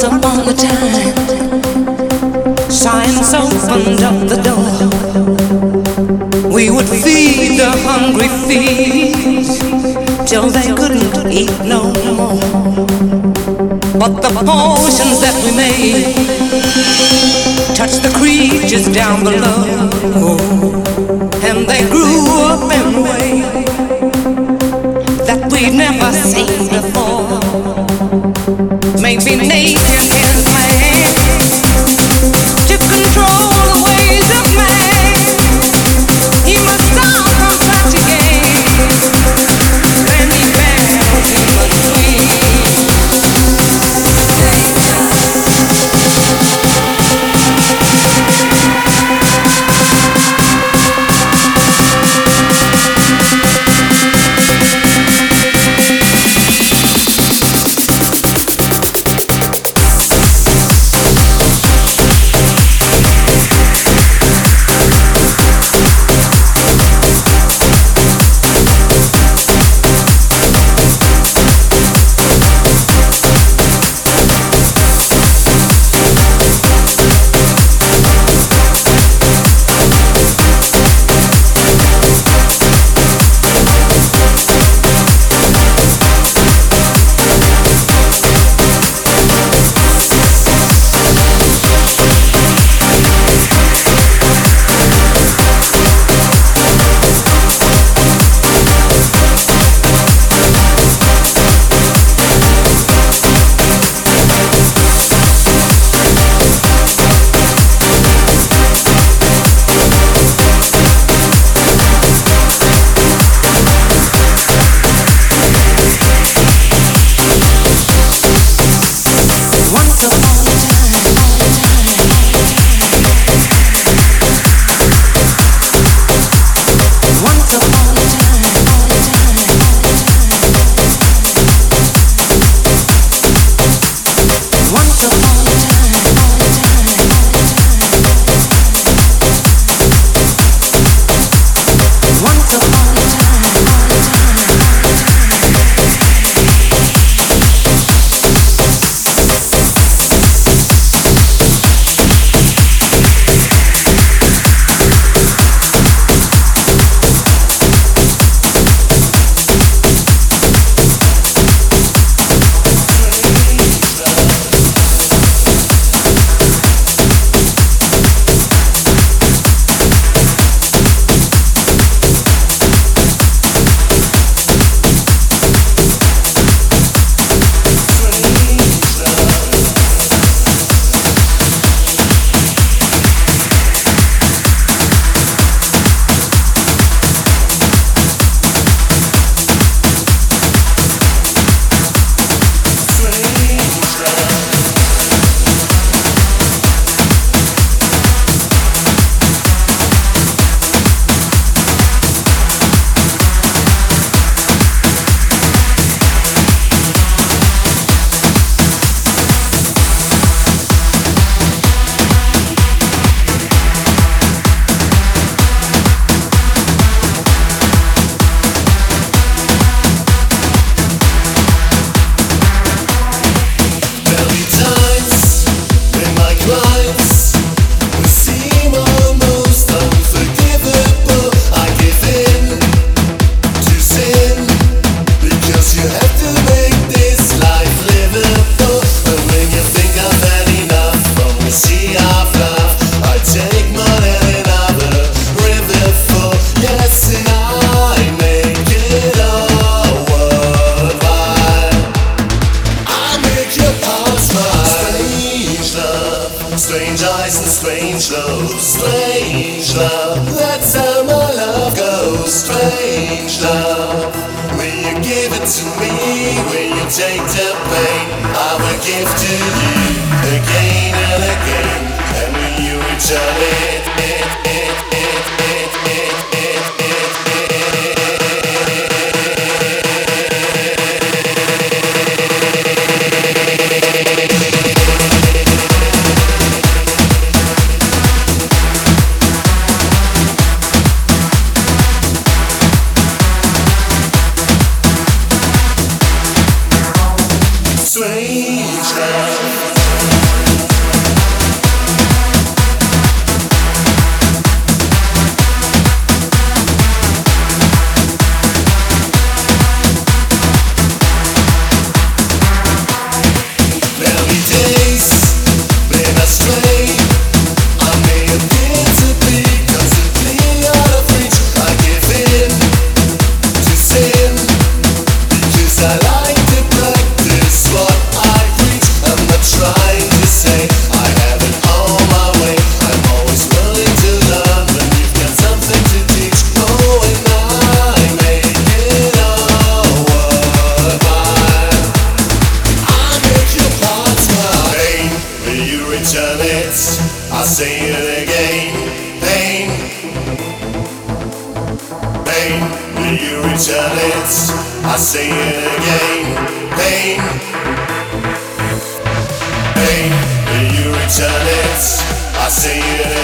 once upon a time. Science opened up the door. We would feed the hungry feet till they couldn't eat no more. But the potions that we made touched the creatures down below, and they grew up in a way that we'd never seen before. Maybe.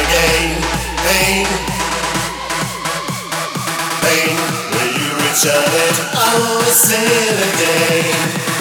Again. Pain, pain, will you return it? I wanna say it again.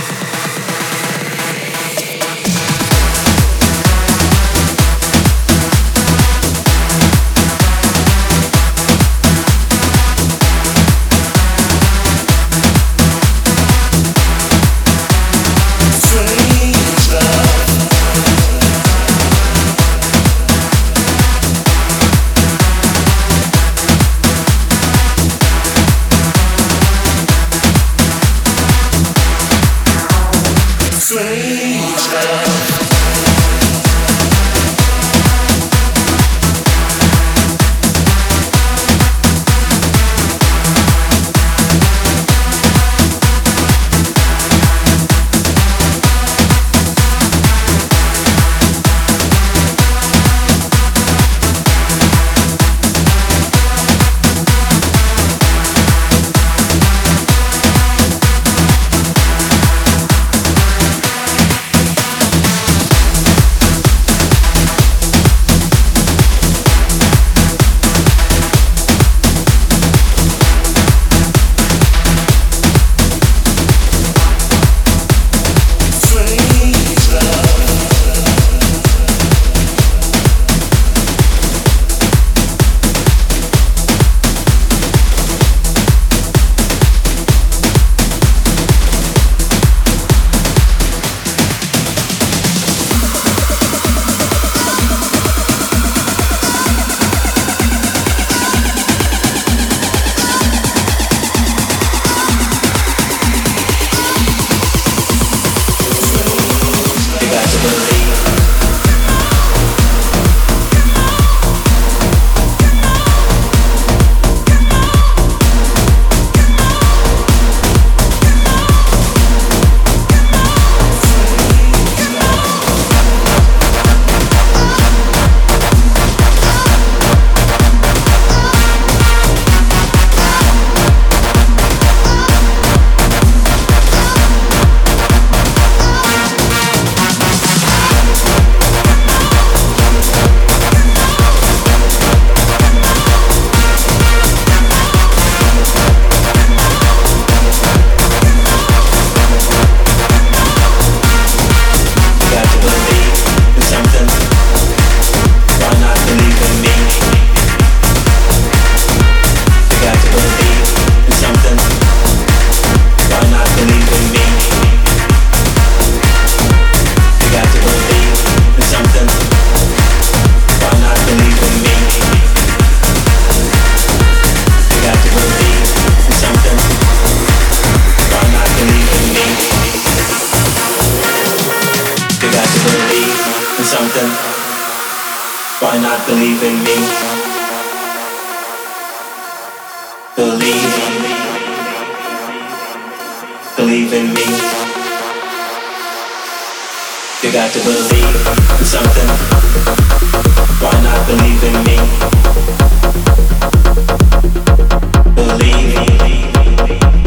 them not not in me. Believe, believe in me. You got to believe in something. Why not believe in me? Believe.